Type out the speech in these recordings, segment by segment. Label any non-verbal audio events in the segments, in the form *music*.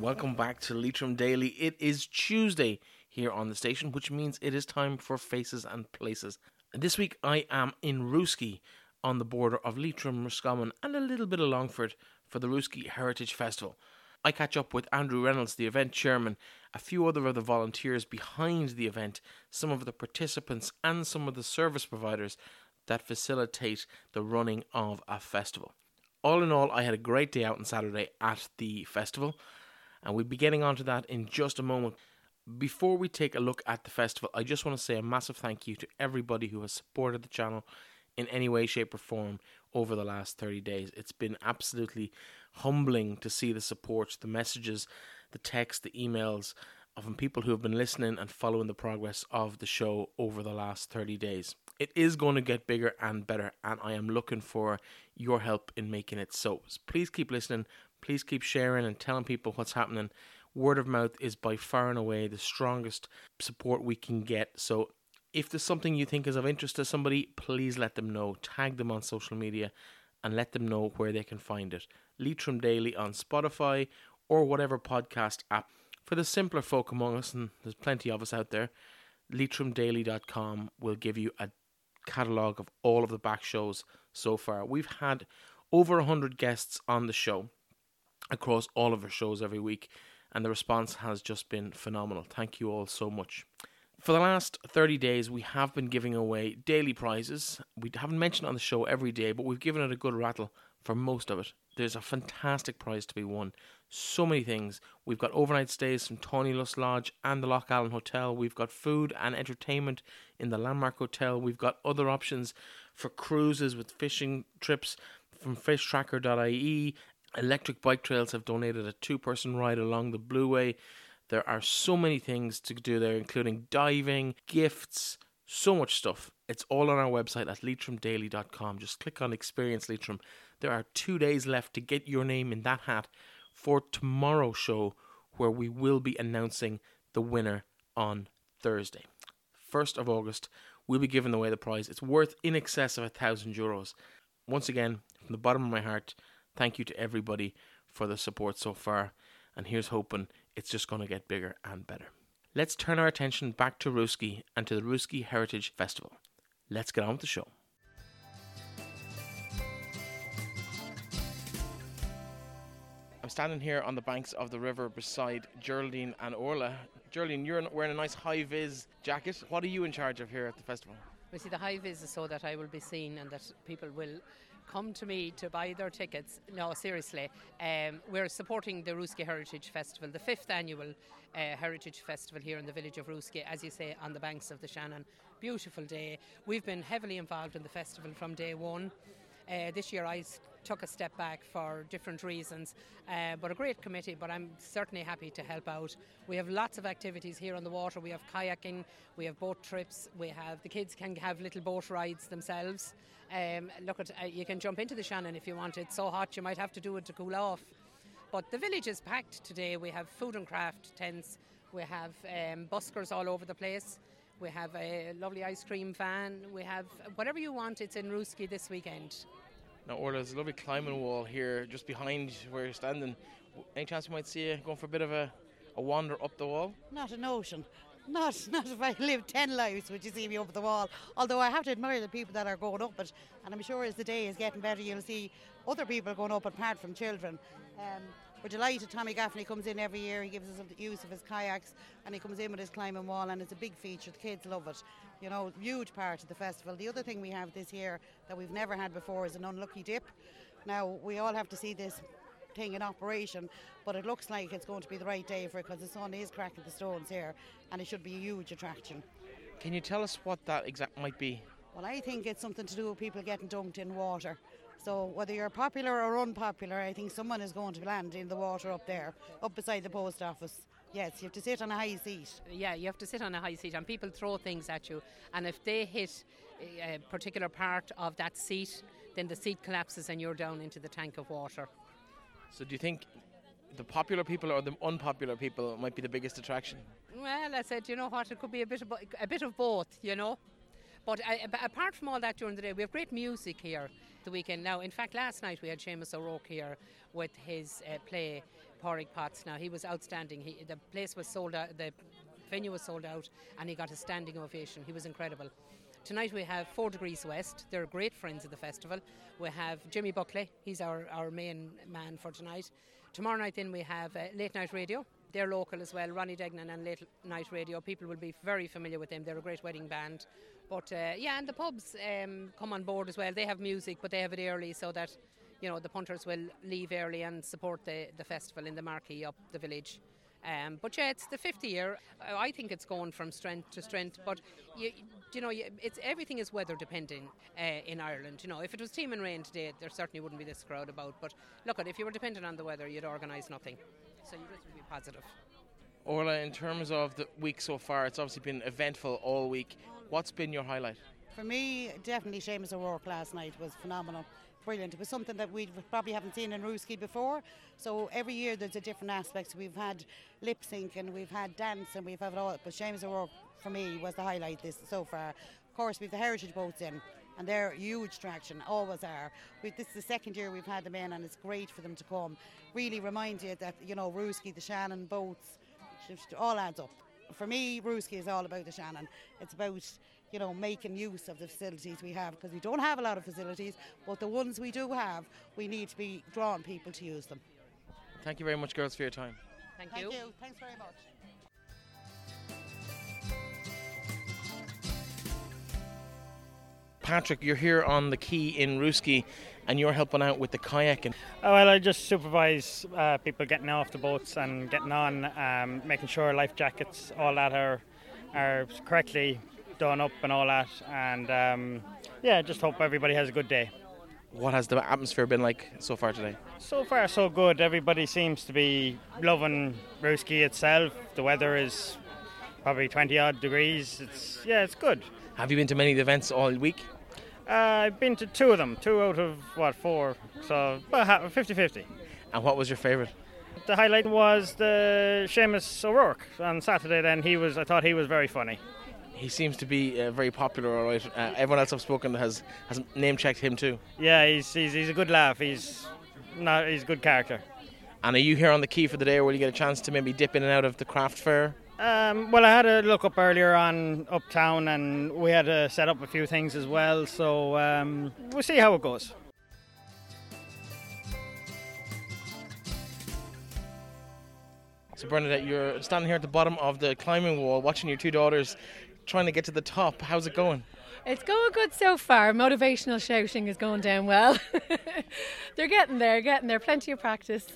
Welcome back to Leitrim Daily. It is Tuesday here on the station, which means it is time for Faces and Places. This week I am in Rooskey on the border of Leitrim, Roscommon, and a little bit of Longford for the Rooskey Heritage Festival. I catch up with Andrew Reynolds, the event chairman, a few other of the volunteers behind the event, some of the participants, and some of the service providers that facilitate the running of a festival. All in all, I had a great day out on Saturday at the festival and we'll be getting onto that in just a moment. Before we take a look at the festival, I just want to say a massive thank you to everybody who has supported the channel in any way, shape, or form over the last 30 days. It's been absolutely humbling to see the support, the messages, the text, the emails from people who have been listening and following the progress of the show over the last 30 days. It is going to get bigger and better, and I am looking for your help in making it so. Please keep listening, Please keep sharing and telling people what's happening. Word of mouth is by far and away the strongest support we can get. So if there's something you think is of interest to somebody, please let them know. Tag them on social media and let them know where they can find it. Leitrim Daily on Spotify or whatever podcast app. For the simpler folk among us, and there's plenty of us out there, leitrimdaily.com will give you a catalogue of all of the back shows so far. We've had over 100 guests on the show across all of our shows every week, and the response has just been phenomenal. Thank you all so much. For the last 30 days, we have been giving away daily prizes. We haven't mentioned on the show every day, but we've given it a good rattle for most of it. There's a fantastic prize to be won. So many things. We've got overnight stays from Tawnylust Lodge and the Lough Allen Hotel. We've got food and entertainment in the Landmark Hotel. We've got other options for cruises with fishing trips from fishtracker.ie Electric Bike Trails have donated a two person ride along the Blueway. There are so many things to do there, including diving, gifts, so much stuff. It's all on our website at leitrimdaily.com. Just click on Experience Leitrim. There are two days left to get your name in that hat for tomorrow's show, where we will be announcing the winner on Thursday. 1st of August, we'll be giving away the prize. It's worth in excess of a thousand euros. Once again, from the bottom of my heart, Thank you to everybody for the support so far, and here's hoping it's just going to get bigger and better. Let's turn our attention back to Rooskey and to the Rooskey Heritage Festival. Let's get on with the show. I'm standing here on the banks of the river beside Geraldine and Orla. Geraldine, you're wearing a nice high vis jacket. What are you in charge of here at the festival? We see the high vis is so that I will be seen and that people will come to me to buy their tickets. No, seriously, um, we're supporting the Rooskey Heritage Festival, the fifth annual uh, Heritage Festival here in the village of Rooskey, as you say, on the banks of the Shannon. Beautiful day. We've been heavily involved in the festival from day one. Uh, this year I took a step back for different reasons, uh, but a great committee. But I'm certainly happy to help out. We have lots of activities here on the water. We have kayaking, we have boat trips, we have the kids can have little boat rides themselves. Um, look at uh, you can jump into the Shannon if you want. It's so hot you might have to do it to cool off. But the village is packed today. We have food and craft tents. We have um, buskers all over the place. We have a lovely ice cream van. We have whatever you want. It's in Rooskey this weekend. Now, Orla, there's a lovely climbing wall here just behind where you're standing. Any chance you might see you going for a bit of a, a wander up the wall? Not a notion. Not, *laughs* not if I live 10 lives would you see me up the wall. Although I have to admire the people that are going up it. And I'm sure as the day is getting better, you'll see other people going up apart from children. Um, we're delighted Tommy Gaffney comes in every year. He gives us the use of his kayaks and he comes in with his climbing wall and it's a big feature. The kids love it. You know, huge part of the festival. The other thing we have this year that we've never had before is an unlucky dip. Now, we all have to see this thing in operation, but it looks like it's going to be the right day for it because the sun is cracking the stones here and it should be a huge attraction. Can you tell us what that exact might be? Well, I think it's something to do with people getting dunked in water. So whether you're popular or unpopular, I think someone is going to land in the water up there, up beside the post office. Yes, you have to sit on a high seat. Yeah, you have to sit on a high seat, and people throw things at you. And if they hit a particular part of that seat, then the seat collapses and you're down into the tank of water. So, do you think the popular people or the unpopular people might be the biggest attraction? Well, I said, you know what, it could be a bit of, a bit of both, you know. But uh, apart from all that during the day, we have great music here. The weekend. Now, in fact, last night we had Seamus O'Rourke here with his uh, play Padraig Potts. Now he was outstanding. He, the place was sold out. The venue was sold out, and he got a standing ovation. He was incredible. Tonight we have Four Degrees West. They're great friends of the festival. We have Jimmy Buckley. He's our, our main man for tonight. Tomorrow night then we have uh, Late Night Radio. They're local as well. Ronnie Degnan and Late Night Radio. People will be very familiar with them. They're a great wedding band. But uh, yeah, and the pubs um, come on board as well. They have music, but they have it early so that you know the punters will leave early and support the, the festival in the marquee up the village. Um, but yeah, it's the 50 year. I think it's going from strength to strength. But you, you know, it's everything is weather dependent uh, in Ireland. You know, if it was team and rain today, there certainly wouldn't be this crowd about. But look, if you were dependent on the weather, you'd organise nothing. So you just be positive. Orla, in terms of the week so far, it's obviously been eventful all week. What's been your highlight? For me, definitely Seamus O'Rourke last night was phenomenal brilliant. It was something that we probably haven't seen in Rooskey before. So every year there's a different aspect. We've had lip sync and we've had dance and we've had all. But Seamus O'Rourke for me was the highlight this so far. Of course, we've the heritage boats in. And they're huge traction, always are. We, this is the second year we've had them in, and it's great for them to come. Really remind you that you know Rooskey, the Shannon boats, all adds up. For me, Rooskey is all about the Shannon. It's about you know, making use of the facilities we have because we don't have a lot of facilities, but the ones we do have, we need to be drawing people to use them. Thank you very much, girls, for your time. Thank, you. Thank you. you. Thanks very much. Patrick, you're here on the quay in Rooskey and you're helping out with the kayaking. Oh, well, I just supervise uh, people getting off the boats and getting on, um, making sure life jackets, all that are, are correctly done up and all that. And um, yeah, just hope everybody has a good day. What has the atmosphere been like so far today? So far, so good. Everybody seems to be loving Rooskey itself. The weather is probably 20 odd degrees. It's yeah, it's good. Have you been to many of the events all week? Uh, I've been to two of them, two out of what four, so about 50-50. And what was your favourite? The highlight was the Seamus O'Rourke on Saturday. Then he was, I thought he was very funny he seems to be uh, very popular. All right, uh, everyone else I've spoken has has name checked him too. Yeah, he's, he's he's a good laugh. He's not he's a good character. And are you here on the quay for the day, or will you get a chance to maybe dip in and out of the craft fair? Um, well, I had a look up earlier on uptown, and we had to set up a few things as well. So um, we'll see how it goes. So Bernadette, you're standing here at the bottom of the climbing wall, watching your two daughters trying to get to the top. How's it going? It's going good so far. Motivational shouting is going down well. *laughs* They're getting there, getting there. Plenty of practice.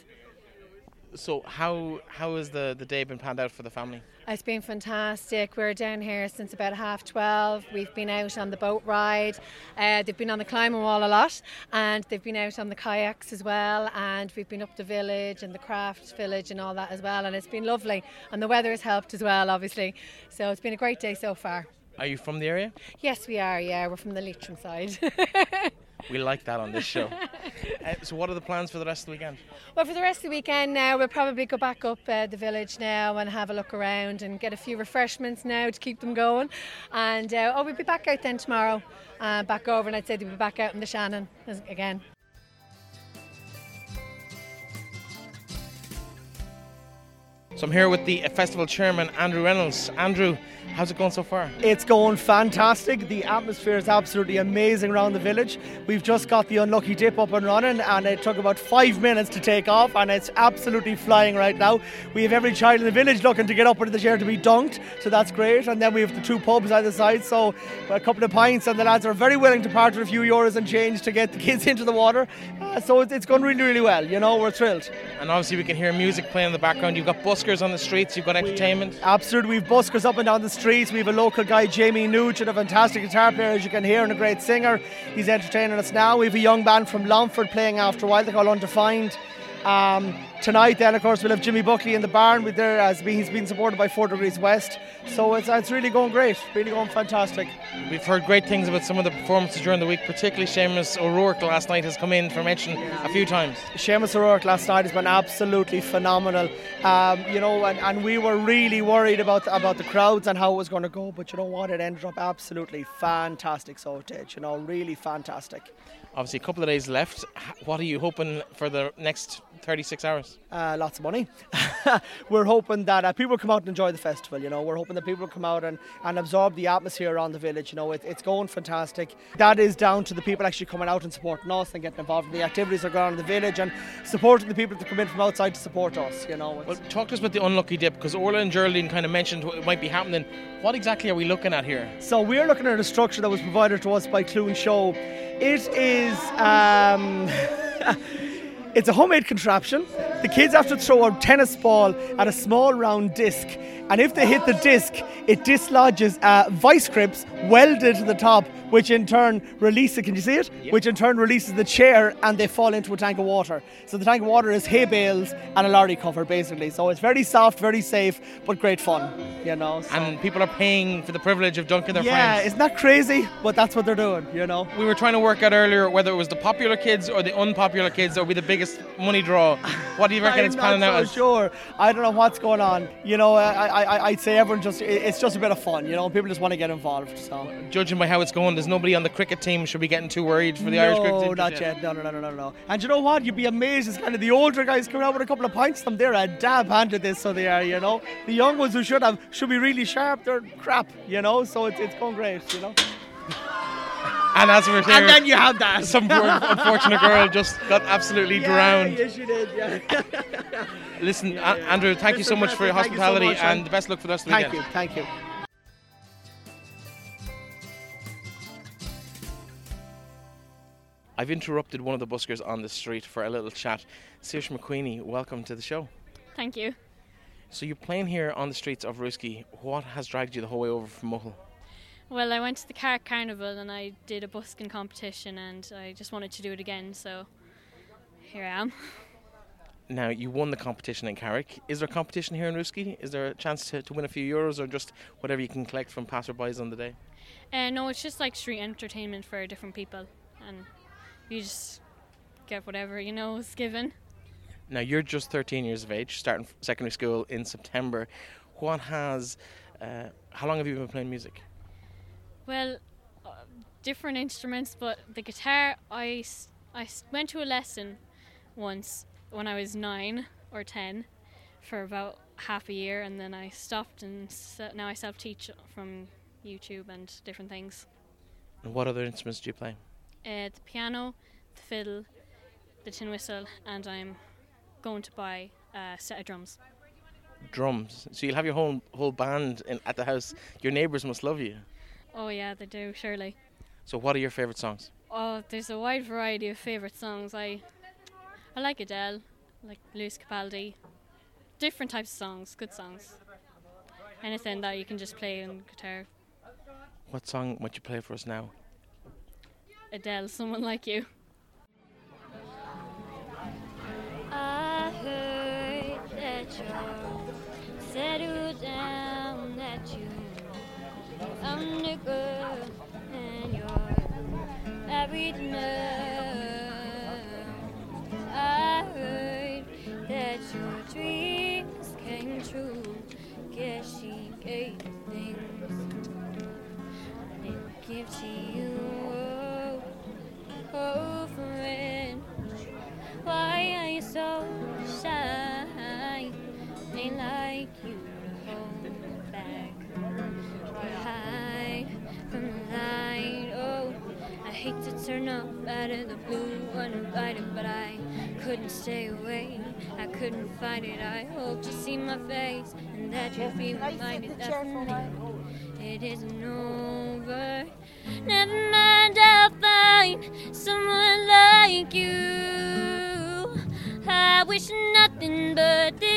So how how has the, the day been planned out for the family? It's been fantastic. We're down here since about half 12. We've been out on the boat ride. Uh, they've been on the climbing wall a lot and they've been out on the kayaks as well. And we've been up the village and the craft village and all that as well. And it's been lovely. And the weather has helped as well, obviously. So it's been a great day so far. Are you from the area? Yes, we are. Yeah, we're from the Leitrim side. *laughs* we like that on this show. *laughs* uh, so, what are the plans for the rest of the weekend? Well, for the rest of the weekend now, we'll probably go back up uh, the village now and have a look around and get a few refreshments now to keep them going. And uh, oh, we'll be back out then tomorrow, uh, back over, and I'd say they'll be back out in the Shannon again. So I'm here with the festival chairman, Andrew Reynolds. Andrew, How's it going so far? It's going fantastic. The atmosphere is absolutely amazing around the village. We've just got the unlucky dip up and running, and it took about five minutes to take off, and it's absolutely flying right now. We have every child in the village looking to get up into the chair to be dunked, so that's great. And then we have the two pubs either side, so a couple of pints, and the lads are very willing to part with a few euros and change to get the kids *laughs* into the water. Uh, so it's, going really, really well. You know, we're thrilled. And obviously, we can hear music playing in the background. You've got buskers on the streets, you've got entertainment. We, absolutely, we've buskers up and down the street streets. We have a local guy, Jamie Nugent, a fantastic guitar player, as you can hear, and a great singer. He's entertaining us now. We have a young band from Longford playing after a while. They're called Undefined. Um, tonight, then, of course, we'll have Jimmy Buckley in the barn with there as he's been supported by Four Degrees West. So it's, it's really going great, really going fantastic. We've heard great things about some of the performances during the week, particularly Seamus O'Rourke last night has come in for mention a few times. Seamus O'Rourke last night has been absolutely phenomenal. Um, you know, and, and we were really worried about the, about the crowds and how it was going to go, but you know what? It ended up absolutely fantastic. So it did, you know, really fantastic. Obviously, a couple of days left. What are you hoping for the next 36 hours? uh, lots of money. *laughs* we're hoping that uh, people come out and enjoy the festival. You know, we're hoping that people come out and, and absorb the atmosphere around the village. You know, it, it's going fantastic. That is down to the people actually coming out and supporting us and getting involved in the activities that are going on in the village and supporting the people that come in from outside to support us. You know, Well, talk to us about the unlucky dip because Orla and Geraldine kind of mentioned what might be happening. What exactly are we looking at here? So we're looking at a structure that was provided to us by Cloone Show. It is um, *laughs* it's a homemade contraption. The kids have to throw a tennis ball at a small round disc, and if they hit the disc, it dislodges uh, vice grips welded to the top, which in turn release it. Can you see it? Which in turn releases the chair, and they fall into a tank of water. So the tank of water is hay bales and a lorry cover, basically. So it's very soft, very safe, but great fun. You know. so- And people are paying for the privilege of dunking their yeah, friends. Yeah, isn't that crazy? But that's what they're doing, you know. We were trying to work out earlier whether it was the popular kids or the unpopular kids that would be the biggest money draw. What do you *laughs* reckon it's panning so out as? sure. I don't know what's going on. You know, I, I, I'd say everyone just, it's just a bit of fun, you know. People just want to get involved. So. Judging by how it's going, there's nobody on the cricket team should be getting too worried for the Irish cricket no, not yet. No, no, no, no, no, no. And you know what? You'd be amazed. It's kind of the older guys coming out with a couple of pints. Them, they're a dab hand at this, so they are. You know, the young ones who should have should be really sharp. They're crap. You know, so it's it's going great. You know. *laughs* And as we were saying, And then you have that. *laughs* some poor *laughs* unfortunate girl just got absolutely Yeah, drowned. Yes, you did. Yeah. Listen, A- Andrew, thank you so much for your Thank you so hospitality much, and the best luck for the rest of the thank you. Thank you. I've interrupted one of the buskers on the street for a little chat. Saoirse McQueenie, welcome to the show. Thank you. So you're playing here on the streets of Rooskey. What has dragged you the whole way over from Mull? Well, I went to the Carrick Carnival and I did a busking competition and I just wanted to do it again, so here I am. Now, you won the competition in Carrick. Is there a competition here in Rooskey? Is there a chance to, to win a few euros or just whatever you can collect from passerbys on the day? Uh, no, it's just like street entertainment for different people and you just get whatever you know is given. Now, you're just 13 years of age, starting secondary school in September. What has, uh, how long have you been playing music? Well, uh, different instruments, but the guitar, I I went to a lesson once when I was nine or ten for about half a year, and then I stopped, and now I self teach from YouTube and different things. And what other instruments do you play? Uh, the piano, the fiddle, the tin whistle, and I'm going to buy a set of drums. Drums. So you'll have your whole whole band in, at the house. Your neighbours must love you. Oh, yeah, they do, surely. So, what are your favourite songs? Oh, there's a wide variety of favourite songs. I I like Adele, like Lewis Capaldi. Different types of songs, good songs. Anything that you can just play on guitar. What song would you play for us now? Adele, someone like you. Settled down, that you found a girl and you're married now. I heard that your dreams came true. Guess she gave things I didn't to you. Oh, oh, friend. Why are you so turn up out of the blue uninvited, but I couldn't stay away. I couldn't fight it. I hope you see my face and that you'll be reminded that for me it isn't over. Never mind, I'll find someone like you. I wish nothing but the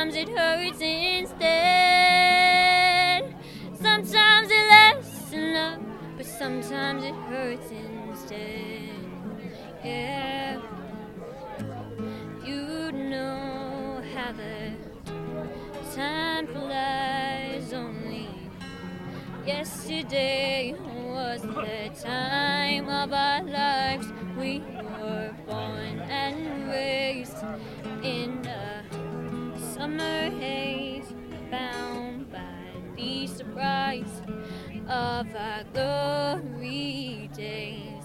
sometimes it hurts instead. Sometimes it lasts in love, but sometimes it hurts instead. Yeah, you know how the time flies only. Yesterday was the time of our lives. summer haze, bound by the surprise of our glory days.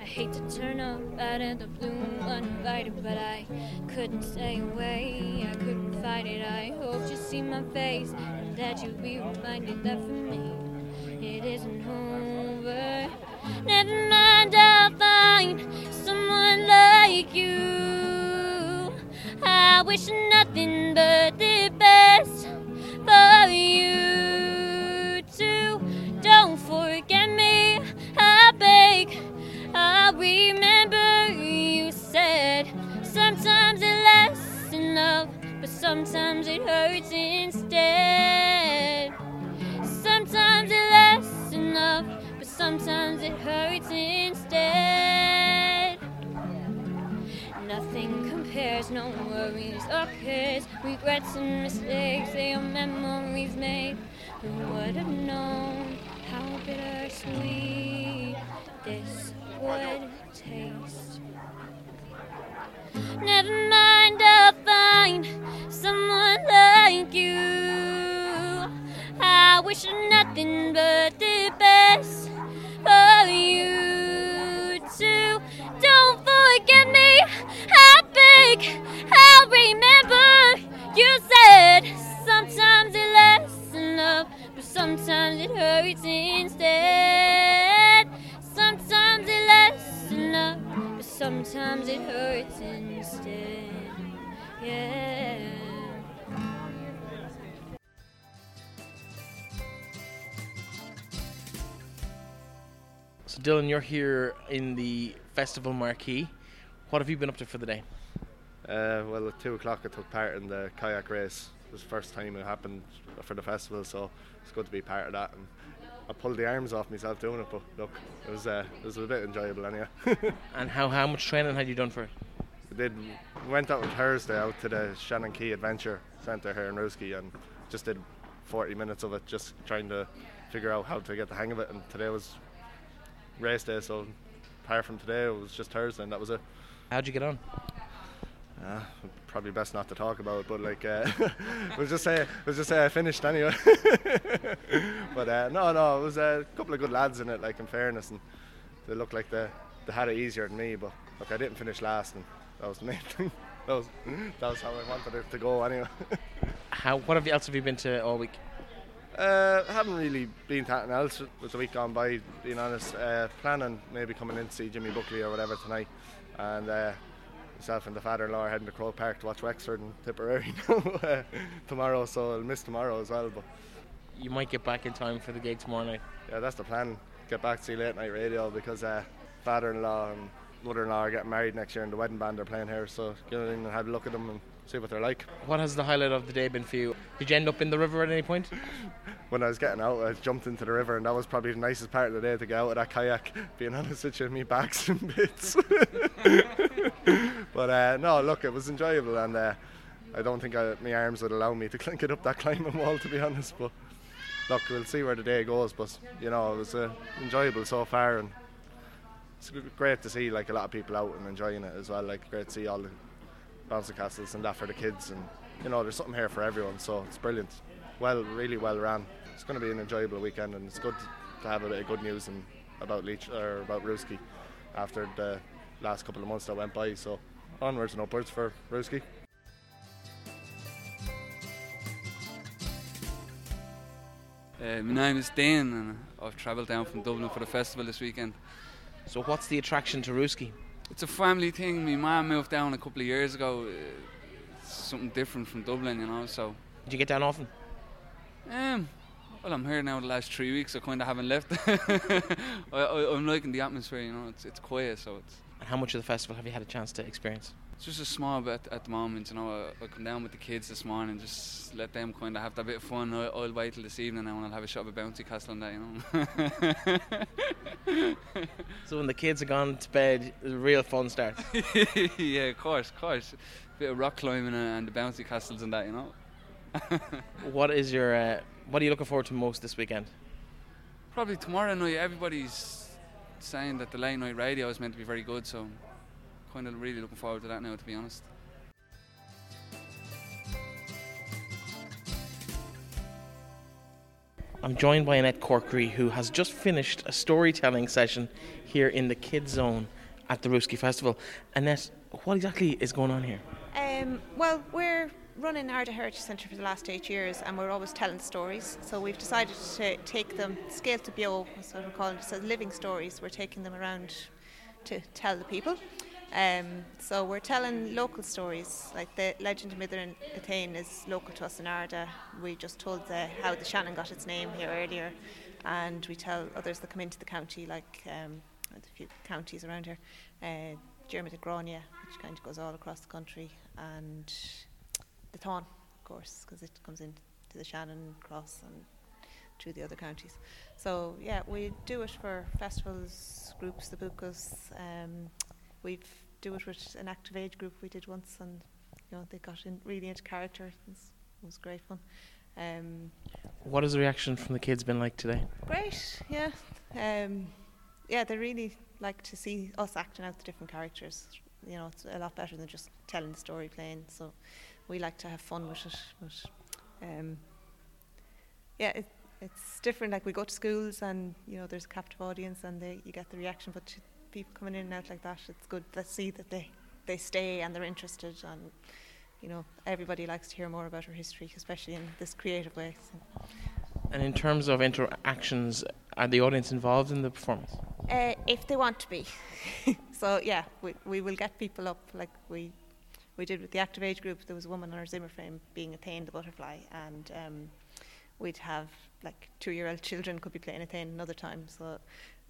I hate to turn up out of the blue uninvited, but I couldn't stay away. I couldn't fight it. I hope you see my face and that you'll be reminded that for me it isn't over. Wish nothing but the best for you too. Don't forget me, I beg. I remember you said sometimes it lasts in love, but sometimes it hurts instead. Sometimes it lasts in love, but sometimes it hurts Compares, no worries or cares. Regrets and mistakes, they are memories made. Who would have known how bittersweet this would taste? Never mind, I'll find someone like you. I wish nothing but it hurts instead. Sometimes it lasts in love, but sometimes it hurts instead. Yeah. So, Dylan, you're here in the festival marquee. What have you been up to for the day? Uh, well, at two o'clock, I took part in the kayak race. It was the first time it happened for the festival, so it's good to be part of that. And I pulled the arms off myself doing it, but look, it was uh, it was a bit enjoyable anyway. *laughs* And how, how much training had you done for it? we did went out on Thursday out to the Shannon Key Adventure Centre here in Rooskey and just did 40 minutes of it, just trying to figure out how to get the hang of it. And today was race day, so apart from today, it was just Thursday, and that was it. How'd you get on? Uh, probably best not to talk about it, but like, uh, *laughs* we'll just say, we'll just say I finished anyway. *laughs* but uh, no, no, it was a couple of good lads in it. Like in fairness, and they looked like they, they had it easier than me. But look, I didn't finish last, and that was the main *laughs* thing. That was that was how I wanted it to go anyway. How what have you, else have you been to all week? Uh, haven't really been to anything else with the week gone by, being honest. Uh, planning maybe coming in to see Jimmy Buckley or whatever tonight. And uh, myself and the father in law are heading to Croke Park to watch Wexford and Tipperary *laughs* uh, tomorrow, so I'll miss tomorrow as well. But You might get back in time for the gig tomorrow night. yeah, that's the plan. Get back to see late night radio because uh, father in law and mother in law are getting married next year and the wedding band are playing here, so get in and have a look at them and see what they're like. What has the highlight of the day been for you? Did you end up in the river at any point? *laughs* when I was getting out, I jumped into the river, and that was probably the nicest part of the day to get out of that kayak. Being honest with you, me back's in bits. *laughs* *laughs* but uh, no, look, it was enjoyable, and uh, I don't think I, my arms would allow me to *laughs* clink it up that climbing wall, to be honest. But look, we'll see where the day goes. But you know, it was uh, enjoyable so far, and it's great to see like a lot of people out and enjoying it as well. Like great to see all the bouncy castles and that for the kids, and you know, there's something here for everyone. So it's brilliant. Well, really well ran. It's going to be an enjoyable weekend, and it's good to have a bit of good news and about Leach or about Rooskey after the last couple of months that went by. So onwards and upwards for Rooskey. Uh, my name is Dan, and I've travelled down from Dublin for the festival this weekend. So what's the attraction to Rooskey? It's a family thing. My mum moved down a couple of years ago. Uh, It's something different from Dublin, you know. So, Did you get down often? um, well, I'm here now the last three weeks. I kind of haven't left. *laughs* I, I, I'm liking the atmosphere, you know. It's it's quiet, so it's And how much of the festival have you had a chance to experience? it's just a small bit at the moment, you know. I, I come down with the kids this morning, just let them kind of have that bit of fun. I, I'll wait till this evening and I'll have a shot of a bouncy castle and that, you know. *laughs* So when the kids are gone to bed, the real fun starts. *laughs* yeah, of course, of course. A Bit of rock climbing and, and the bouncy castles and that, you know. *laughs* what is your uh, what are you looking forward to most this weekend? Probably tomorrow night. Everybody's saying that the late night radio is meant to be very good, so kind of really looking forward to that now, to be honest. I'm joined by Annette Corkery, who has just finished a storytelling session here in the Kids Zone at the Rooskey Festival. Annette, what exactly is going on here? Um, well, we're running Ardagh Heritage Centre for the last eight years and we're always telling stories. So we've decided to take them Scéalta Beo, that's what we're calling it, so living stories. We're taking them around to tell the people. Um, so we're telling local stories, like the legend of Midir and Étaín is local to us in Ardagh. We just told the, how the Shannon got its name here earlier, and we tell others that come into the county, like um, a few counties around here, uh, Diarmuid and Gráinne, which kind of goes all across the country, and the Thorn, of course, because it comes into the Shannon Cross and through the other counties. So yeah, we do it for festivals, groups, the Bucas. Um, we do it with an active age group we did once, and you know they got in really into character. It was, it was great fun. Um, What has the reaction from the kids been like today? great, yeah, um, yeah. They really like to see us acting out the different characters. You know, it's a lot better than just telling the story playing. So we like to have fun with it. But um, yeah, it, it's different. Like we go to schools and you know there's a captive audience and they, you get the reaction. But to people coming in and out like that, it's good to see that they they stay and they're interested and you know everybody likes to hear more about our history, especially in this creative way. So. And in terms of interactions, are the audience involved in the performance? Uh, if they want to be. *laughs* so yeah, we, we will get people up like we we did with the active age group. There was a woman on her Zimmer frame being Étaín the butterfly, and um, we'd have like two-year-old children could be playing Étaín another time. So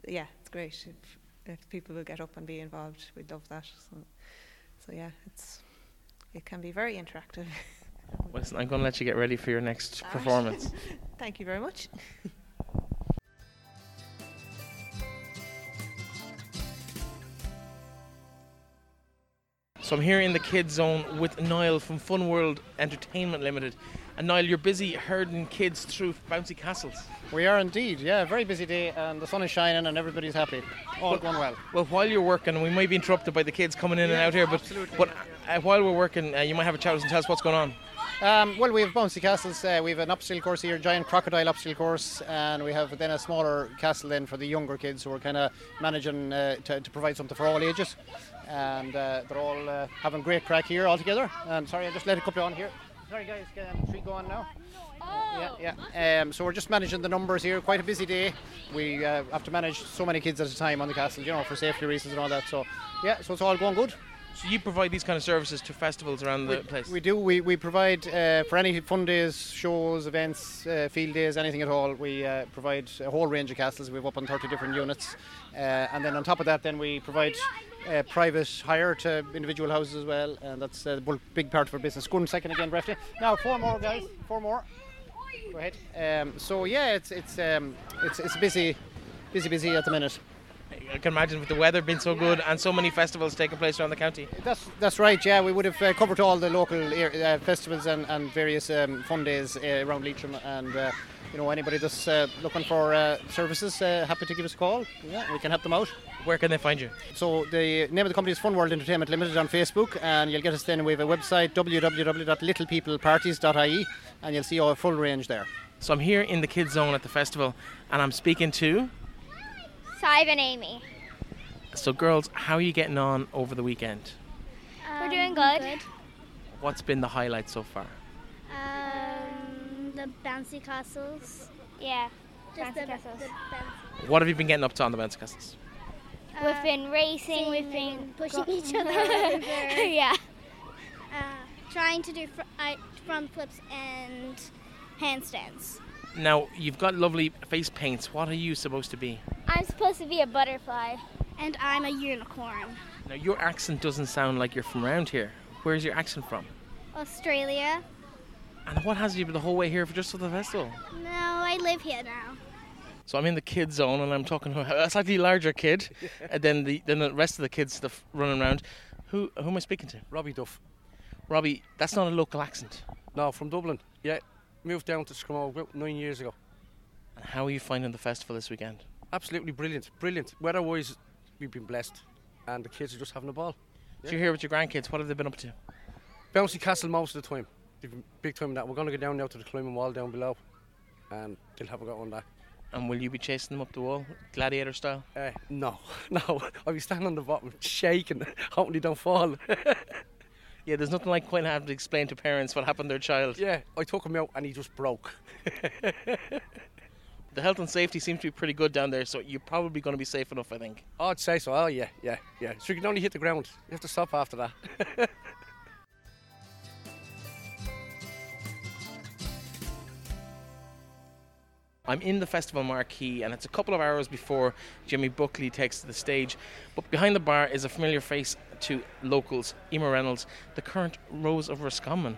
yeah, it's great if if people will get up and be involved. We'd love that. So, so yeah, it's it can be very interactive. I'm going to let you get ready for your next performance. *laughs* Thank you very much. *laughs* So I'm here in the kids zone with Niall from Fun World Entertainment Limited. And Niall, you're busy herding kids through bouncy castles. We are indeed, yeah. Very busy day, and the sun is shining, and everybody's happy. All going well. Well, while you're working, we might be interrupted by the kids coming in and out here, but but uh, while we're working, uh, you might have a chat with us and tell us what's going on. Um, well, we have bouncy castles. Uh, we have an obstacle course here, giant crocodile obstacle course, and we have then a smaller castle then for the younger kids who are kind of managing uh, to, to provide something for all ages. And uh, they're all uh, having great crack here all together. And sorry, I just let a couple on here. Sorry, guys, um, three go on now. Oh. Yeah, yeah. Um, so we're just managing the numbers here. Quite a busy day. We uh, have to manage so many kids at a time on the castle, you know, for safety reasons and all that. So, yeah, so it's all going good. So you provide these kind of services to festivals around the we, place. We do. We, we provide uh, for any fun days, shows, events, uh, field days, anything at all. We uh, provide a whole range of castles. We have up on 30 different units, uh, and then on top of that, then we provide uh, private hire to individual houses as well, and that's a bul- big part of our business. Go on a second again, Brefty. Now four more guys. Four more. Go ahead. Um, so yeah, it's it's um, it's it's busy, busy, busy at the minute. I can imagine with the weather being so good and so many festivals taking place around the county. That's that's right. Yeah, we would have uh, covered all the local uh, festivals and, and various um, fun days uh, around Leitrim, and uh, you know anybody that's uh, looking for uh, services, uh, happy to give us a call. Yeah, we can help them out. Where can they find you? So the name of the company is Fun World Entertainment Limited on Facebook, and you'll get us then. We have a website www.littlepeopleparties.ie, and you'll see our full range there. So I'm here in the kids zone at the festival, and I'm speaking to. Sive and Amy. So girls, how are you getting on over the weekend? We're doing good. What's been the highlight so far? The bouncy castles. Yeah, Just bouncy the- castles. What have you been getting up to on the bouncy castles? we've been racing. We've been pushing each other *laughs* over. yeah. Uh, trying to do fr- uh, front flips and handstands. Now you've got lovely face paints. What are you supposed to be? I'm supposed to be a butterfly. And I'm a unicorn. Now your accent doesn't sound like you're from around here. Where's your accent from? Australia. And what has you been the whole way here for just for the festival? No, I live here now. So I'm in the kids zone and I'm talking to a slightly larger kid *laughs* and then the then the rest of the kids stuff running around. Who who am I speaking to? Robbie Duff. Robbie, that's not a local accent. No, from Dublin. Yeah, moved down to Scramoge about nine years ago. And how are you finding the festival this weekend? Absolutely brilliant, brilliant. Weather-wise, we've been blessed, and the kids are just having a ball. So you're here with your grandkids. What have they been up to? Bouncy Castle most of the time. They've big time in that. We're going to go down now to the climbing wall down below. and they'll have a go on that. And will you be chasing them up the wall, gladiator style? Uh, no, *laughs* no. I'll be standing on the bottom, shaking, *laughs* hoping they don't fall. *laughs* Yeah, there's nothing like quite having to explain to parents what happened to their child. yeah, I took him out and he just broke. The health and safety seems to be pretty good down there, so you're probably going to be safe enough, I think. I'd say so. Oh yeah, yeah, yeah. So you can only hit the ground. You have to stop after that. I'm in the festival marquee, and it's a couple of hours before Jimmy Buckley takes to the stage. But behind the bar is a familiar face to locals, Emma Reynolds, the current Rose of Roscommon.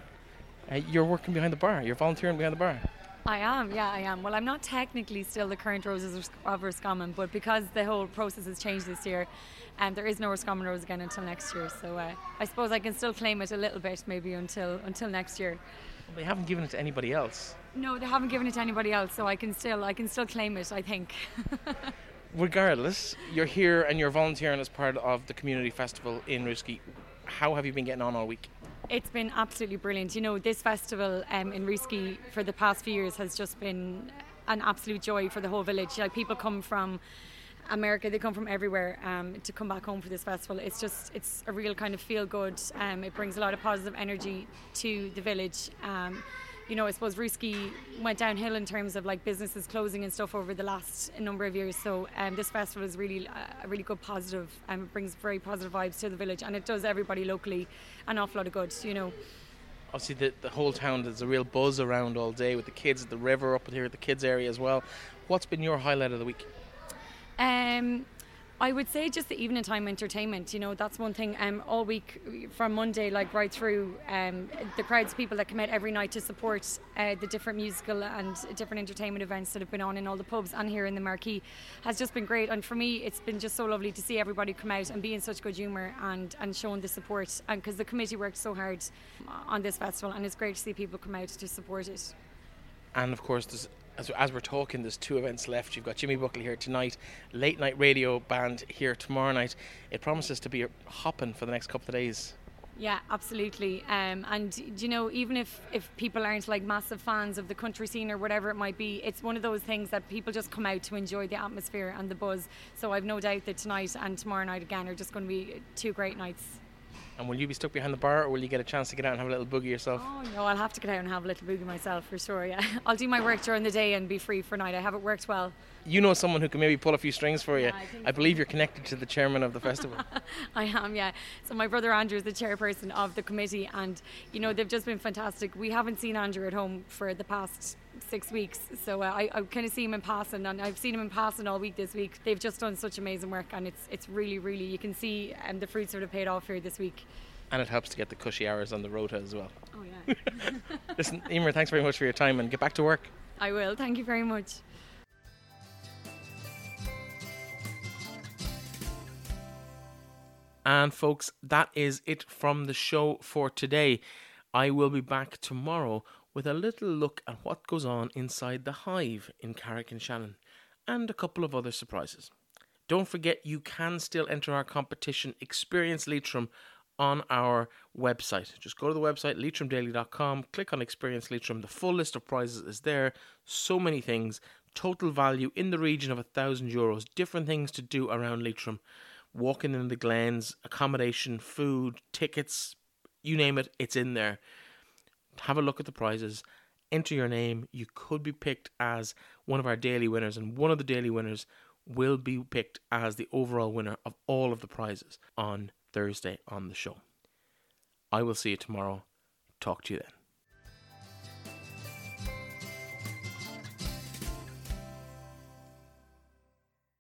Uh, you're working behind the bar. You're volunteering behind the bar. I am, yeah, I am. Well, I'm not technically still the current Roses of Roscommon, but because the whole process has changed this year, and um, there is no Roscommon Rose again until next year. So uh, I suppose I can still claim it a little bit, maybe until until next year. They haven't given it to anybody else. No, they haven't given it to anybody else, so I can still I can still claim it. I think. *laughs* Regardless, you're here and you're volunteering as part of the community festival in Rooskey. How have you been getting on all week? It's been absolutely brilliant. You know, this festival um, in Rooskey for the past few years has just been an absolute joy for the whole village. Like people come from America, they come from everywhere um, to come back home for this festival. It's just, it's a real kind of feel good. Um, it brings a lot of positive energy to the village. Um, you know, I suppose Rooskey went downhill in terms of like businesses closing and stuff over the last number of years. So um, this festival is really a really good positive and it brings very positive vibes to the village and it does everybody locally an awful lot of good, you know. Obviously, the, the whole town, there's a real buzz around all day with the kids at the river up here at the kids' area as well. What's been your highlight of the week? Um, I would say just the evening time entertainment. You know, that's one thing. Um, all week from Monday, like right through, um, the crowds of people that come out every night to support uh, the different musical and different entertainment events that have been on in all the pubs and here in the marquee has just been great. And for me, it's been just so lovely to see everybody come out and be in such good humour and and showing the support. And because the committee worked so hard on this festival, and it's great to see people come out to support it. And of course, there's as, as we're talking, there's two events left. You've got Jimmy Buckley here tonight, late night radio band here tomorrow night. It promises to be hopping for the next couple of days. Yeah, absolutely. Um, and you know, even if if people aren't like massive fans of the country scene or whatever it might be, it's one of those things that people just come out to enjoy the atmosphere and the buzz. So I've no doubt that tonight and tomorrow night again are just going to be two great nights. And will you be stuck behind the bar, or will you get a chance to get out and have a little boogie yourself? Oh no, I'll have to get out and have a little boogie myself for sure. Yeah, *laughs* I'll do my work during the day and be free for night. I haven't worked well. You know someone who can maybe pull a few strings for you. Yeah, I, I believe you're connected to the chairman of the festival. *laughs* I am, yeah. So my brother Andrew is the chairperson of the committee, and you know they've just been fantastic. We haven't seen Andrew at home for the past six weeks, so uh, I, I kind of see him in passing, and I've seen him in passing all week this week. They've just done such amazing work, and it's it's really, really you can see um, the fruits of paid off here this week. And it helps to get the cushy hours on the rota as well. Oh yeah. *laughs* Listen, Emer, thanks very much for your time, and get back to work. I will. Thank you very much. And folks, that is it from the show for today. I will be back tomorrow with a little look at what goes on inside the hive in Carrick-on-Shannon, and a couple of other surprises. Don't forget you can still enter our competition Experience Leitrim on our website. Just go to the website leitrimdaily.com, click on Experience Leitrim. The full list of prizes is there. So many things. Total value in the region of a thousand euros. Different things to do around Leitrim. Walking in the glens, accommodation, food, tickets, you name it, it's in there. Have a look at the prizes. Enter your name. You could be picked as one of our daily winners, and one of the daily winners will be picked as the overall winner of all of the prizes on Thursday on the show. I will see you tomorrow. Talk to you then.